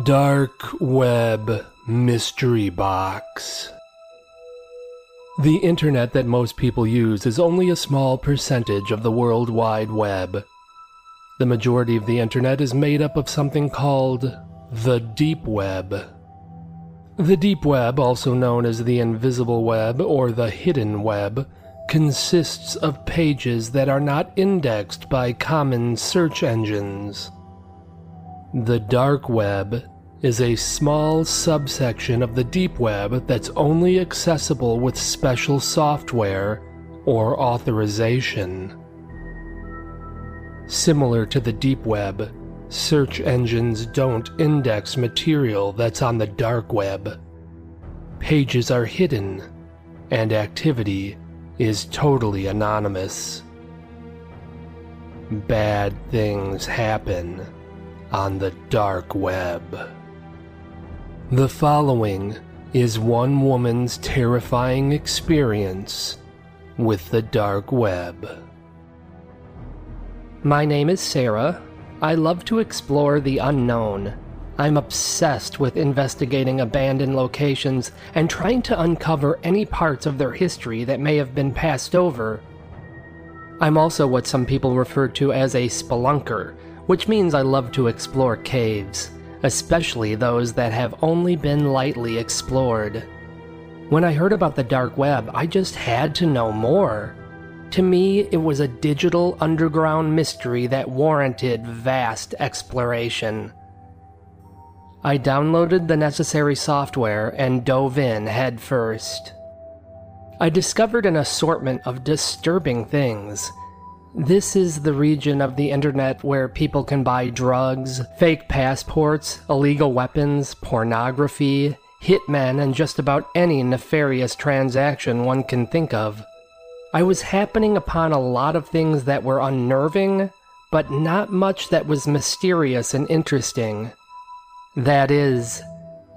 Dark Web Mystery Box. The internet that most people use is only a small percentage of the World Wide Web. The majority of the internet is made up of something called the Deep Web. The Deep Web, also known as the Invisible Web or the Hidden Web, consists of pages that are not indexed by common search engines. The Dark Web is a small subsection of the Deep Web that's only accessible with special software or authorization. Similar to the Deep Web, search engines don't index material that's on the dark web. Pages are hidden, and activity is totally anonymous. Bad things happen on the dark web. The following is one woman's terrifying experience with the dark web. My name is Sarah, I love to explore the unknown. I'm obsessed with investigating abandoned locations and trying to uncover any parts of their history that may have been passed over. I'm also what some people refer to as a spelunker, which means I love to explore caves, especially those that have only been lightly explored. When I heard about the dark web, I just had to know more. To me, it was a digital underground mystery that warranted vast exploration. I downloaded the necessary software and dove in headfirst. I discovered an assortment of disturbing things. This is the region of the internet where people can buy drugs, fake passports, illegal weapons, pornography, hitmen, and just about any nefarious transaction one can think of. I was happening upon a lot of things that were unnerving, but not much that was mysterious and interesting. That is,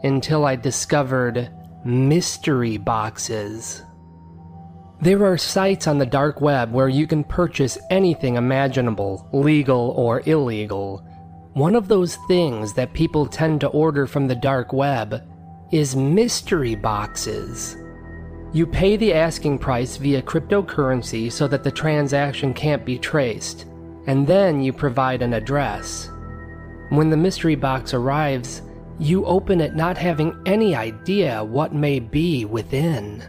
until I discovered mystery boxes. There are sites on the dark web where you can purchase anything imaginable, legal or illegal. One of those things that people tend to order from the dark web is mystery boxes. You pay the asking price via cryptocurrency so that the transaction can't be traced, and then you provide an address. When the mystery box arrives, you open it not having any idea what may be within.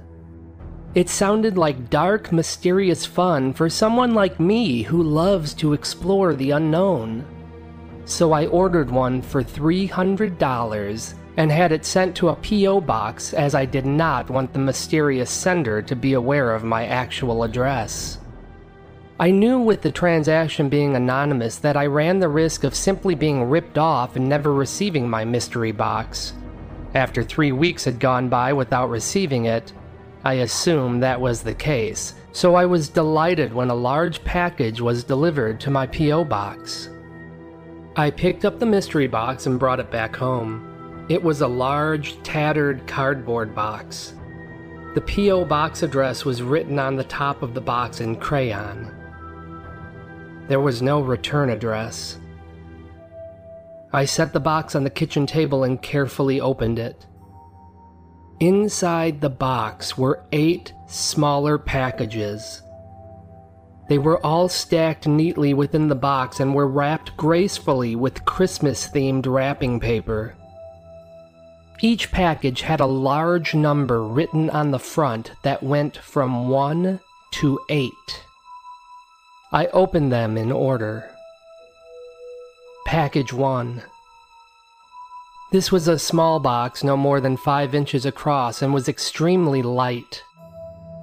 It sounded like dark, mysterious fun for someone like me who loves to explore the unknown. So I ordered one for $300 and had it sent to a P.O. box as I did not want the mysterious sender to be aware of my actual address. I knew with the transaction being anonymous that I ran the risk of simply being ripped off and never receiving my mystery box. After three weeks had gone by without receiving it, I assumed that was the case, so I was delighted when a large package was delivered to my P.O. box. I picked up the mystery box and brought it back home. It was a large, tattered cardboard box. The P.O. box address was written on the top of the box in crayon. There was no return address. I set the box on the kitchen table and carefully opened it. Inside the box were eight smaller packages. They were all stacked neatly within the box and were wrapped gracefully with Christmas themed wrapping paper. Each package had a large number written on the front that went from 1 to 8. I opened them in order. Package 1. This was a small box no more than 5 inches across and was extremely light.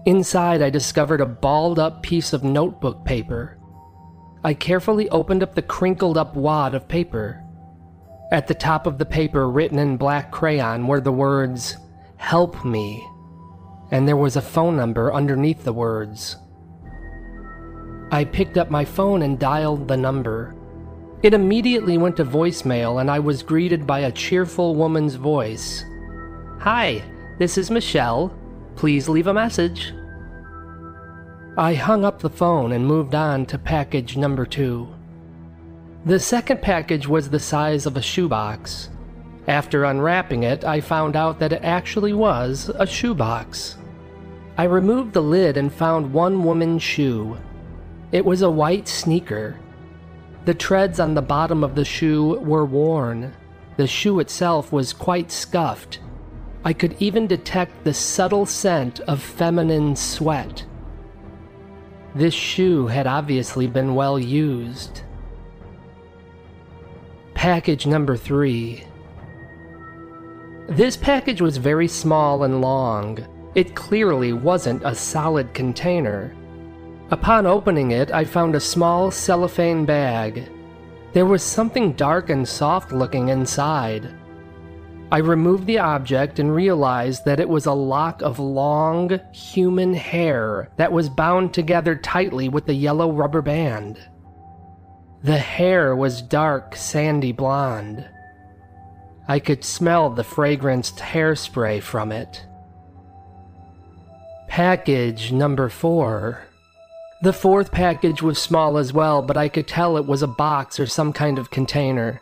Inside, I discovered a balled up piece of notebook paper. I carefully opened up the crinkled up wad of paper. At the top of the paper, written in black crayon, were the words, Help me. And there was a phone number underneath the words. I picked up my phone and dialed the number. It immediately went to voicemail, and I was greeted by a cheerful woman's voice. Hi, this is Michelle. Please leave a message. I hung up the phone and moved on to package number two. The second package was the size of a shoebox. After unwrapping it, I found out that it actually was a shoebox. I removed the lid and found one woman's shoe. It was a white sneaker. The treads on the bottom of the shoe were worn. The shoe itself was quite scuffed. I could even detect the subtle scent of feminine sweat. This shoe had obviously been well used. Package number three. This package was very small and long. It clearly wasn't a solid container. Upon opening it, I found a small cellophane bag. There was something dark and soft looking inside. I removed the object and realized that it was a lock of long, human hair that was bound together tightly with a yellow rubber band. The hair was dark, sandy blonde. I could smell the fragranced hairspray from it. Package number four. The fourth package was small as well, but I could tell it was a box or some kind of container.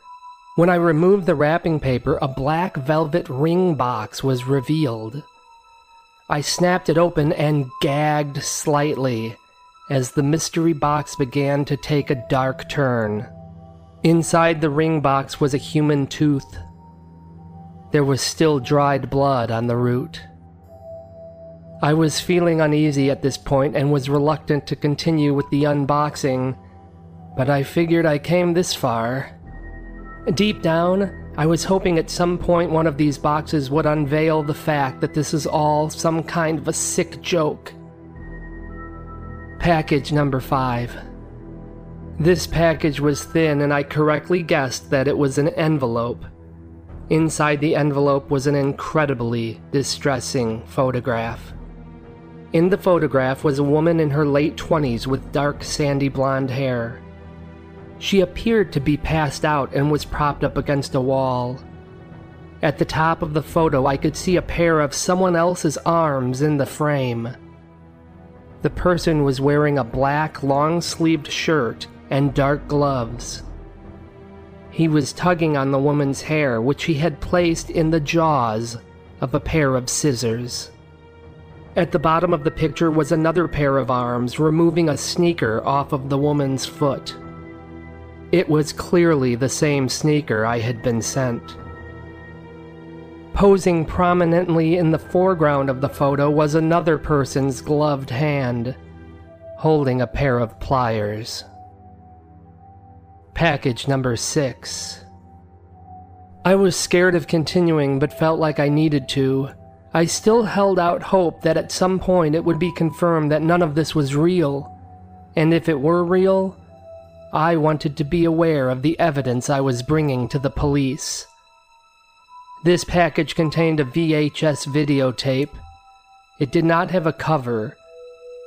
When I removed the wrapping paper, a black velvet ring box was revealed. I snapped it open and gagged slightly as the mystery box began to take a dark turn. Inside the ring box was a human tooth. There was still dried blood on the root. I was feeling uneasy at this point and was reluctant to continue with the unboxing, but I figured I came this far. Deep down, I was hoping at some point one of these boxes would unveil the fact that this is all some kind of a sick joke Package number five. This package was thin, and I correctly guessed that it was an envelope. Inside the envelope was an incredibly distressing photograph. In the photograph was a woman in her late 20s with dark, sandy blonde hair. She appeared to be passed out and was propped up against a wall. At the top of the photo, I could see a pair of someone else's arms in the frame. The person was wearing a black, long sleeved shirt and dark gloves. He was tugging on the woman's hair, which he had placed in the jaws of a pair of scissors. At the bottom of the picture was another pair of arms removing a sneaker off of the woman's foot. It was clearly the same sneaker I had been sent. Posing prominently in the foreground of the photo was another person's gloved hand, holding a pair of pliers. Package number six. I was scared of continuing, but felt like I needed to. I still held out hope that at some point it would be confirmed that none of this was real. And if it were real, I wanted to be aware of the evidence I was bringing to the police. This package contained a VHS videotape. It did not have a cover.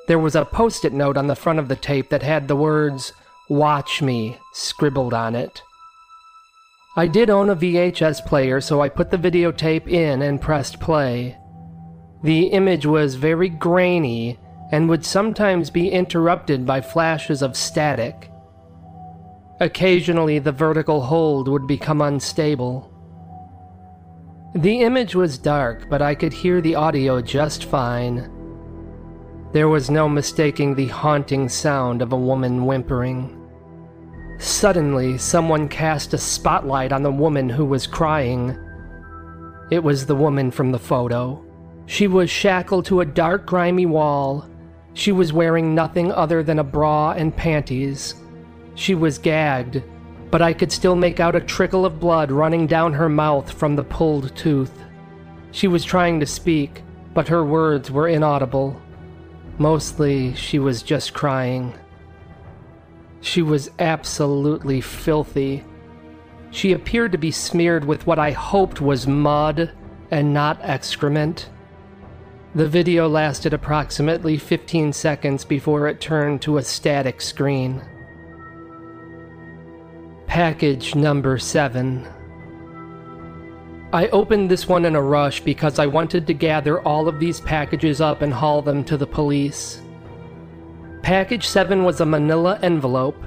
There was a post it note on the front of the tape that had the words, Watch Me, scribbled on it. I did own a VHS player, so I put the videotape in and pressed play. The image was very grainy and would sometimes be interrupted by flashes of static. Occasionally, the vertical hold would become unstable. The image was dark, but I could hear the audio just fine. There was no mistaking the haunting sound of a woman whimpering. Suddenly, someone cast a spotlight on the woman who was crying. It was the woman from the photo. She was shackled to a dark, grimy wall. She was wearing nothing other than a bra and panties. She was gagged, but I could still make out a trickle of blood running down her mouth from the pulled tooth. She was trying to speak, but her words were inaudible. Mostly, she was just crying. She was absolutely filthy. She appeared to be smeared with what I hoped was mud and not excrement. The video lasted approximately 15 seconds before it turned to a static screen. Package number 7. I opened this one in a rush because I wanted to gather all of these packages up and haul them to the police. Package 7 was a manila envelope.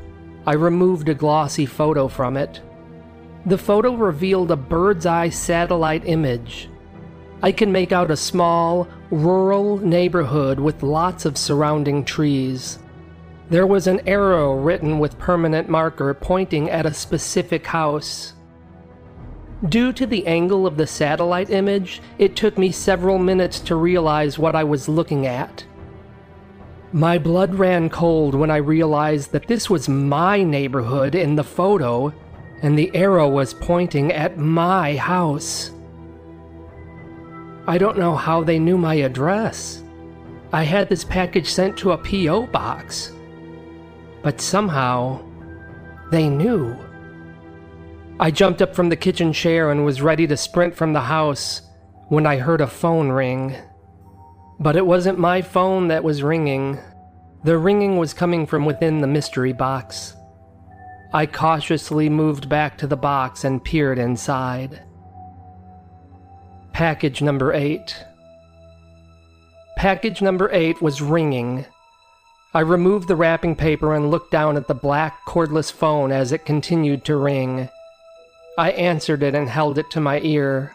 I removed a glossy photo from it. The photo revealed a bird's eye satellite image. I can make out a small, rural neighborhood with lots of surrounding trees. There was an arrow written with permanent marker pointing at a specific house. Due to the angle of the satellite image, it took me several minutes to realize what I was looking at. My blood ran cold when I realized that this was my neighborhood in the photo, and the arrow was pointing at my house. I don't know how they knew my address. I had this package sent to a P.O. box. But somehow, they knew. I jumped up from the kitchen chair and was ready to sprint from the house when I heard a phone ring. But it wasn't my phone that was ringing. The ringing was coming from within the mystery box. I cautiously moved back to the box and peered inside. Package number eight. Package number eight was ringing. I removed the wrapping paper and looked down at the black cordless phone as it continued to ring. I answered it and held it to my ear.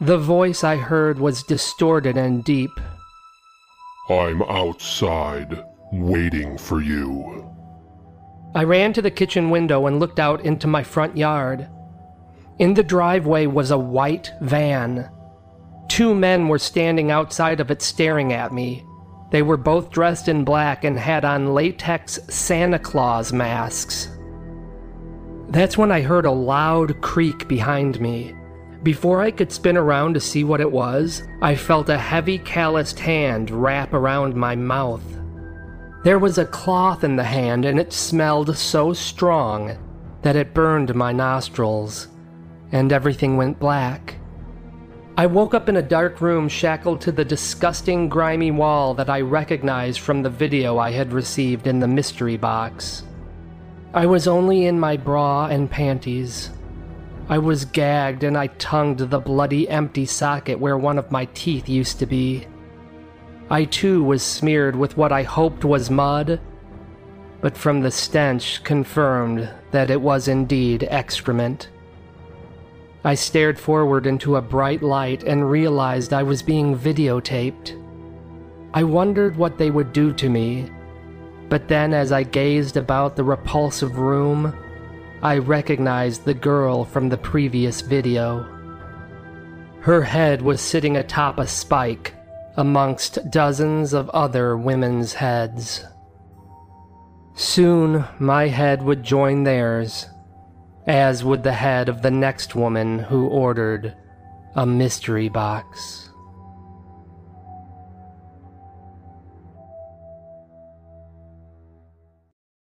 The voice I heard was distorted and deep. I'm outside, waiting for you. I ran to the kitchen window and looked out into my front yard. In the driveway was a white van. Two men were standing outside of it staring at me. They were both dressed in black and had on latex Santa Claus masks. That's when I heard a loud creak behind me. Before I could spin around to see what it was, I felt a heavy calloused hand wrap around my mouth. There was a cloth in the hand and it smelled so strong that it burned my nostrils, and everything went black. I woke up in a dark room shackled to the disgusting, grimy wall that I recognized from the video I had received in the mystery box. I was only in my bra and panties. I was gagged and I tongued the bloody empty socket where one of my teeth used to be. I too was smeared with what I hoped was mud, but from the stench confirmed that it was indeed excrement. I stared forward into a bright light and realized I was being videotaped. I wondered what they would do to me but then, as I gazed about the repulsive room, I recognized the girl from the previous video. Her head was sitting atop a spike amongst dozens of other women's heads. Soon, my head would join theirs, as would the head of the next woman who ordered a mystery box.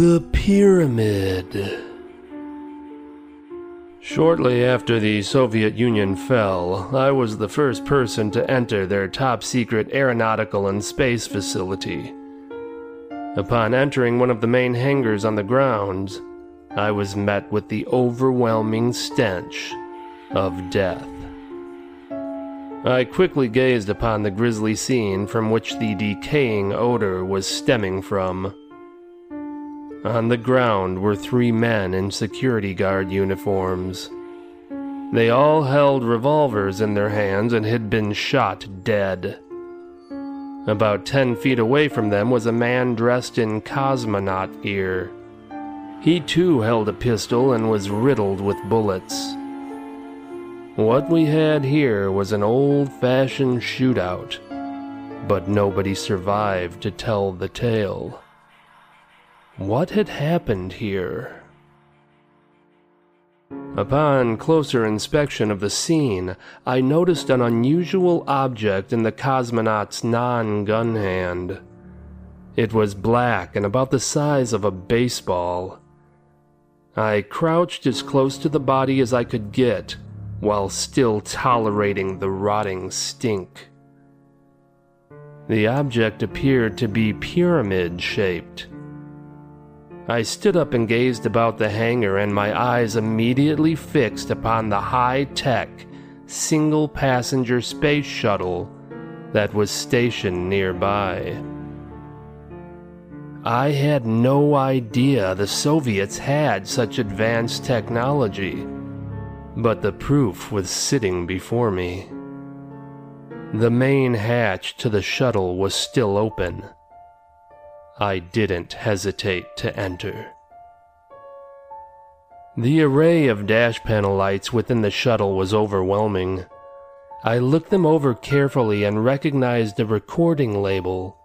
The Pyramid. Shortly after the Soviet Union fell, I was the first person to enter their top secret aeronautical and space facility. Upon entering one of the main hangars on the grounds, I was met with the overwhelming stench of death. I quickly gazed upon the grisly scene from which the decaying odor was stemming from. On the ground were three men in security guard uniforms. They all held revolvers in their hands and had been shot dead. About ten feet away from them was a man dressed in cosmonaut gear. He too held a pistol and was riddled with bullets. What we had here was an old fashioned shootout, but nobody survived to tell the tale. What had happened here? Upon closer inspection of the scene, I noticed an unusual object in the cosmonaut's non gun hand. It was black and about the size of a baseball. I crouched as close to the body as I could get while still tolerating the rotting stink. The object appeared to be pyramid shaped. I stood up and gazed about the hangar, and my eyes immediately fixed upon the high tech, single passenger space shuttle that was stationed nearby. I had no idea the Soviets had such advanced technology but the proof was sitting before me. The main hatch to the shuttle was still open. I didn't hesitate to enter. The array of dash panel lights within the shuttle was overwhelming. I looked them over carefully and recognized a recording label.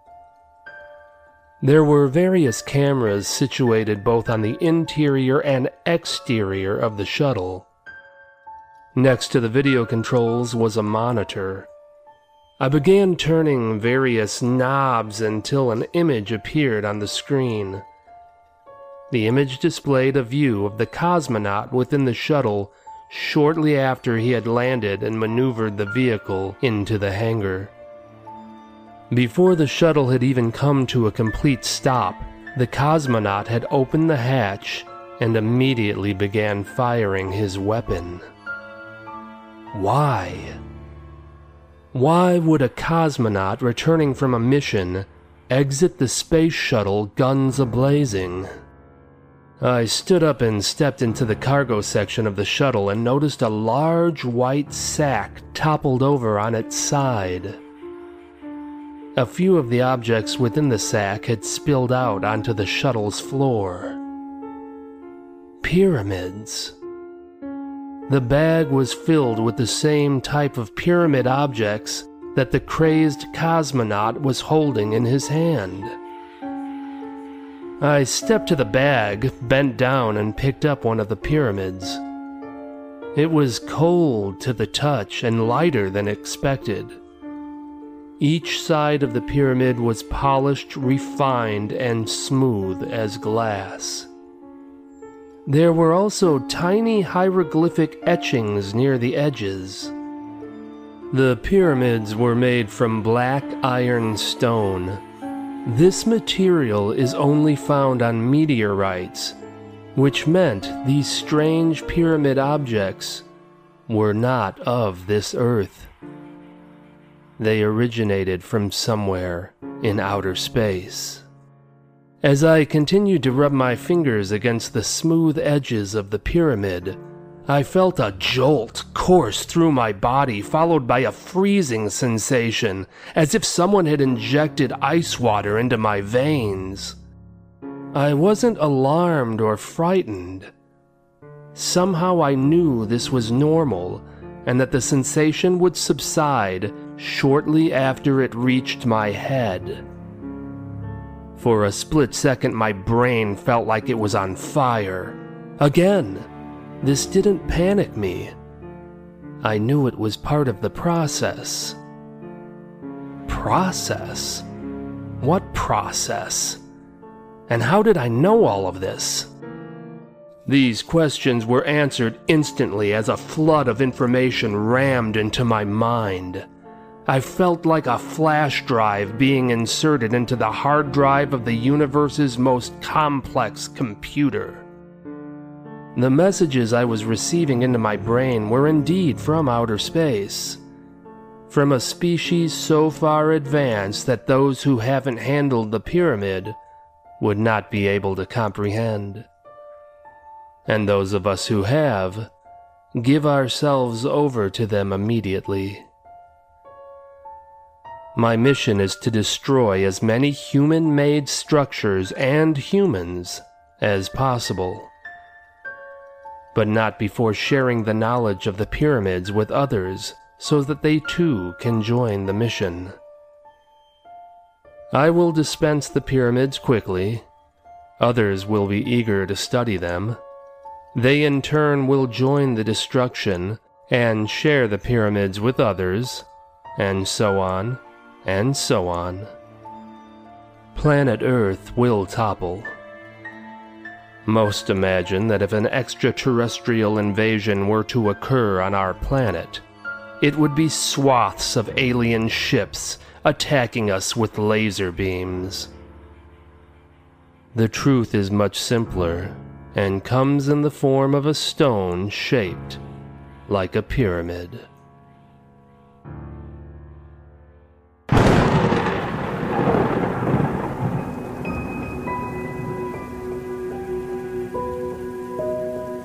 There were various cameras situated both on the interior and exterior of the shuttle. Next to the video controls was a monitor. I began turning various knobs until an image appeared on the screen. The image displayed a view of the cosmonaut within the shuttle shortly after he had landed and maneuvered the vehicle into the hangar. Before the shuttle had even come to a complete stop, the cosmonaut had opened the hatch and immediately began firing his weapon. Why? Why would a cosmonaut returning from a mission exit the space shuttle guns ablazing? I stood up and stepped into the cargo section of the shuttle and noticed a large white sack toppled over on its side. A few of the objects within the sack had spilled out onto the shuttle's floor. Pyramids. The bag was filled with the same type of pyramid objects that the crazed cosmonaut was holding in his hand. I stepped to the bag, bent down, and picked up one of the pyramids. It was cold to the touch and lighter than expected. Each side of the pyramid was polished, refined, and smooth as glass. There were also tiny hieroglyphic etchings near the edges. The pyramids were made from black iron stone. This material is only found on meteorites, which meant these strange pyramid objects were not of this earth. They originated from somewhere in outer space. As I continued to rub my fingers against the smooth edges of the pyramid, I felt a jolt course through my body, followed by a freezing sensation, as if someone had injected ice water into my veins. I wasn't alarmed or frightened. Somehow I knew this was normal and that the sensation would subside shortly after it reached my head. For a split second, my brain felt like it was on fire. Again, this didn't panic me. I knew it was part of the process. Process? What process? And how did I know all of this? These questions were answered instantly as a flood of information rammed into my mind. I felt like a flash drive being inserted into the hard drive of the universe's most complex computer. The messages I was receiving into my brain were indeed from outer space. from a species so far advanced that those who haven't handled the pyramid would not be able to comprehend. And those of us who have, give ourselves over to them immediately. My mission is to destroy as many human made structures and humans as possible. But not before sharing the knowledge of the pyramids with others so that they too can join the mission. I will dispense the pyramids quickly. Others will be eager to study them. They in turn will join the destruction and share the pyramids with others, and so on, and so on. Planet Earth will topple. Most imagine that if an extraterrestrial invasion were to occur on our planet, it would be swaths of alien ships attacking us with laser beams. The truth is much simpler and comes in the form of a stone shaped like a pyramid.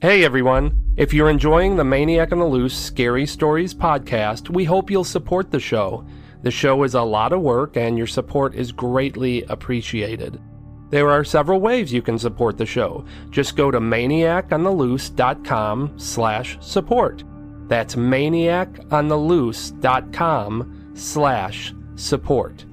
Hey everyone! If you're enjoying the Maniac on the Loose Scary Stories podcast, we hope you'll support the show. The show is a lot of work and your support is greatly appreciated. There are several ways you can support the show. Just go to maniacontheloose.com slash support. That's maniacontheloose.com slash support.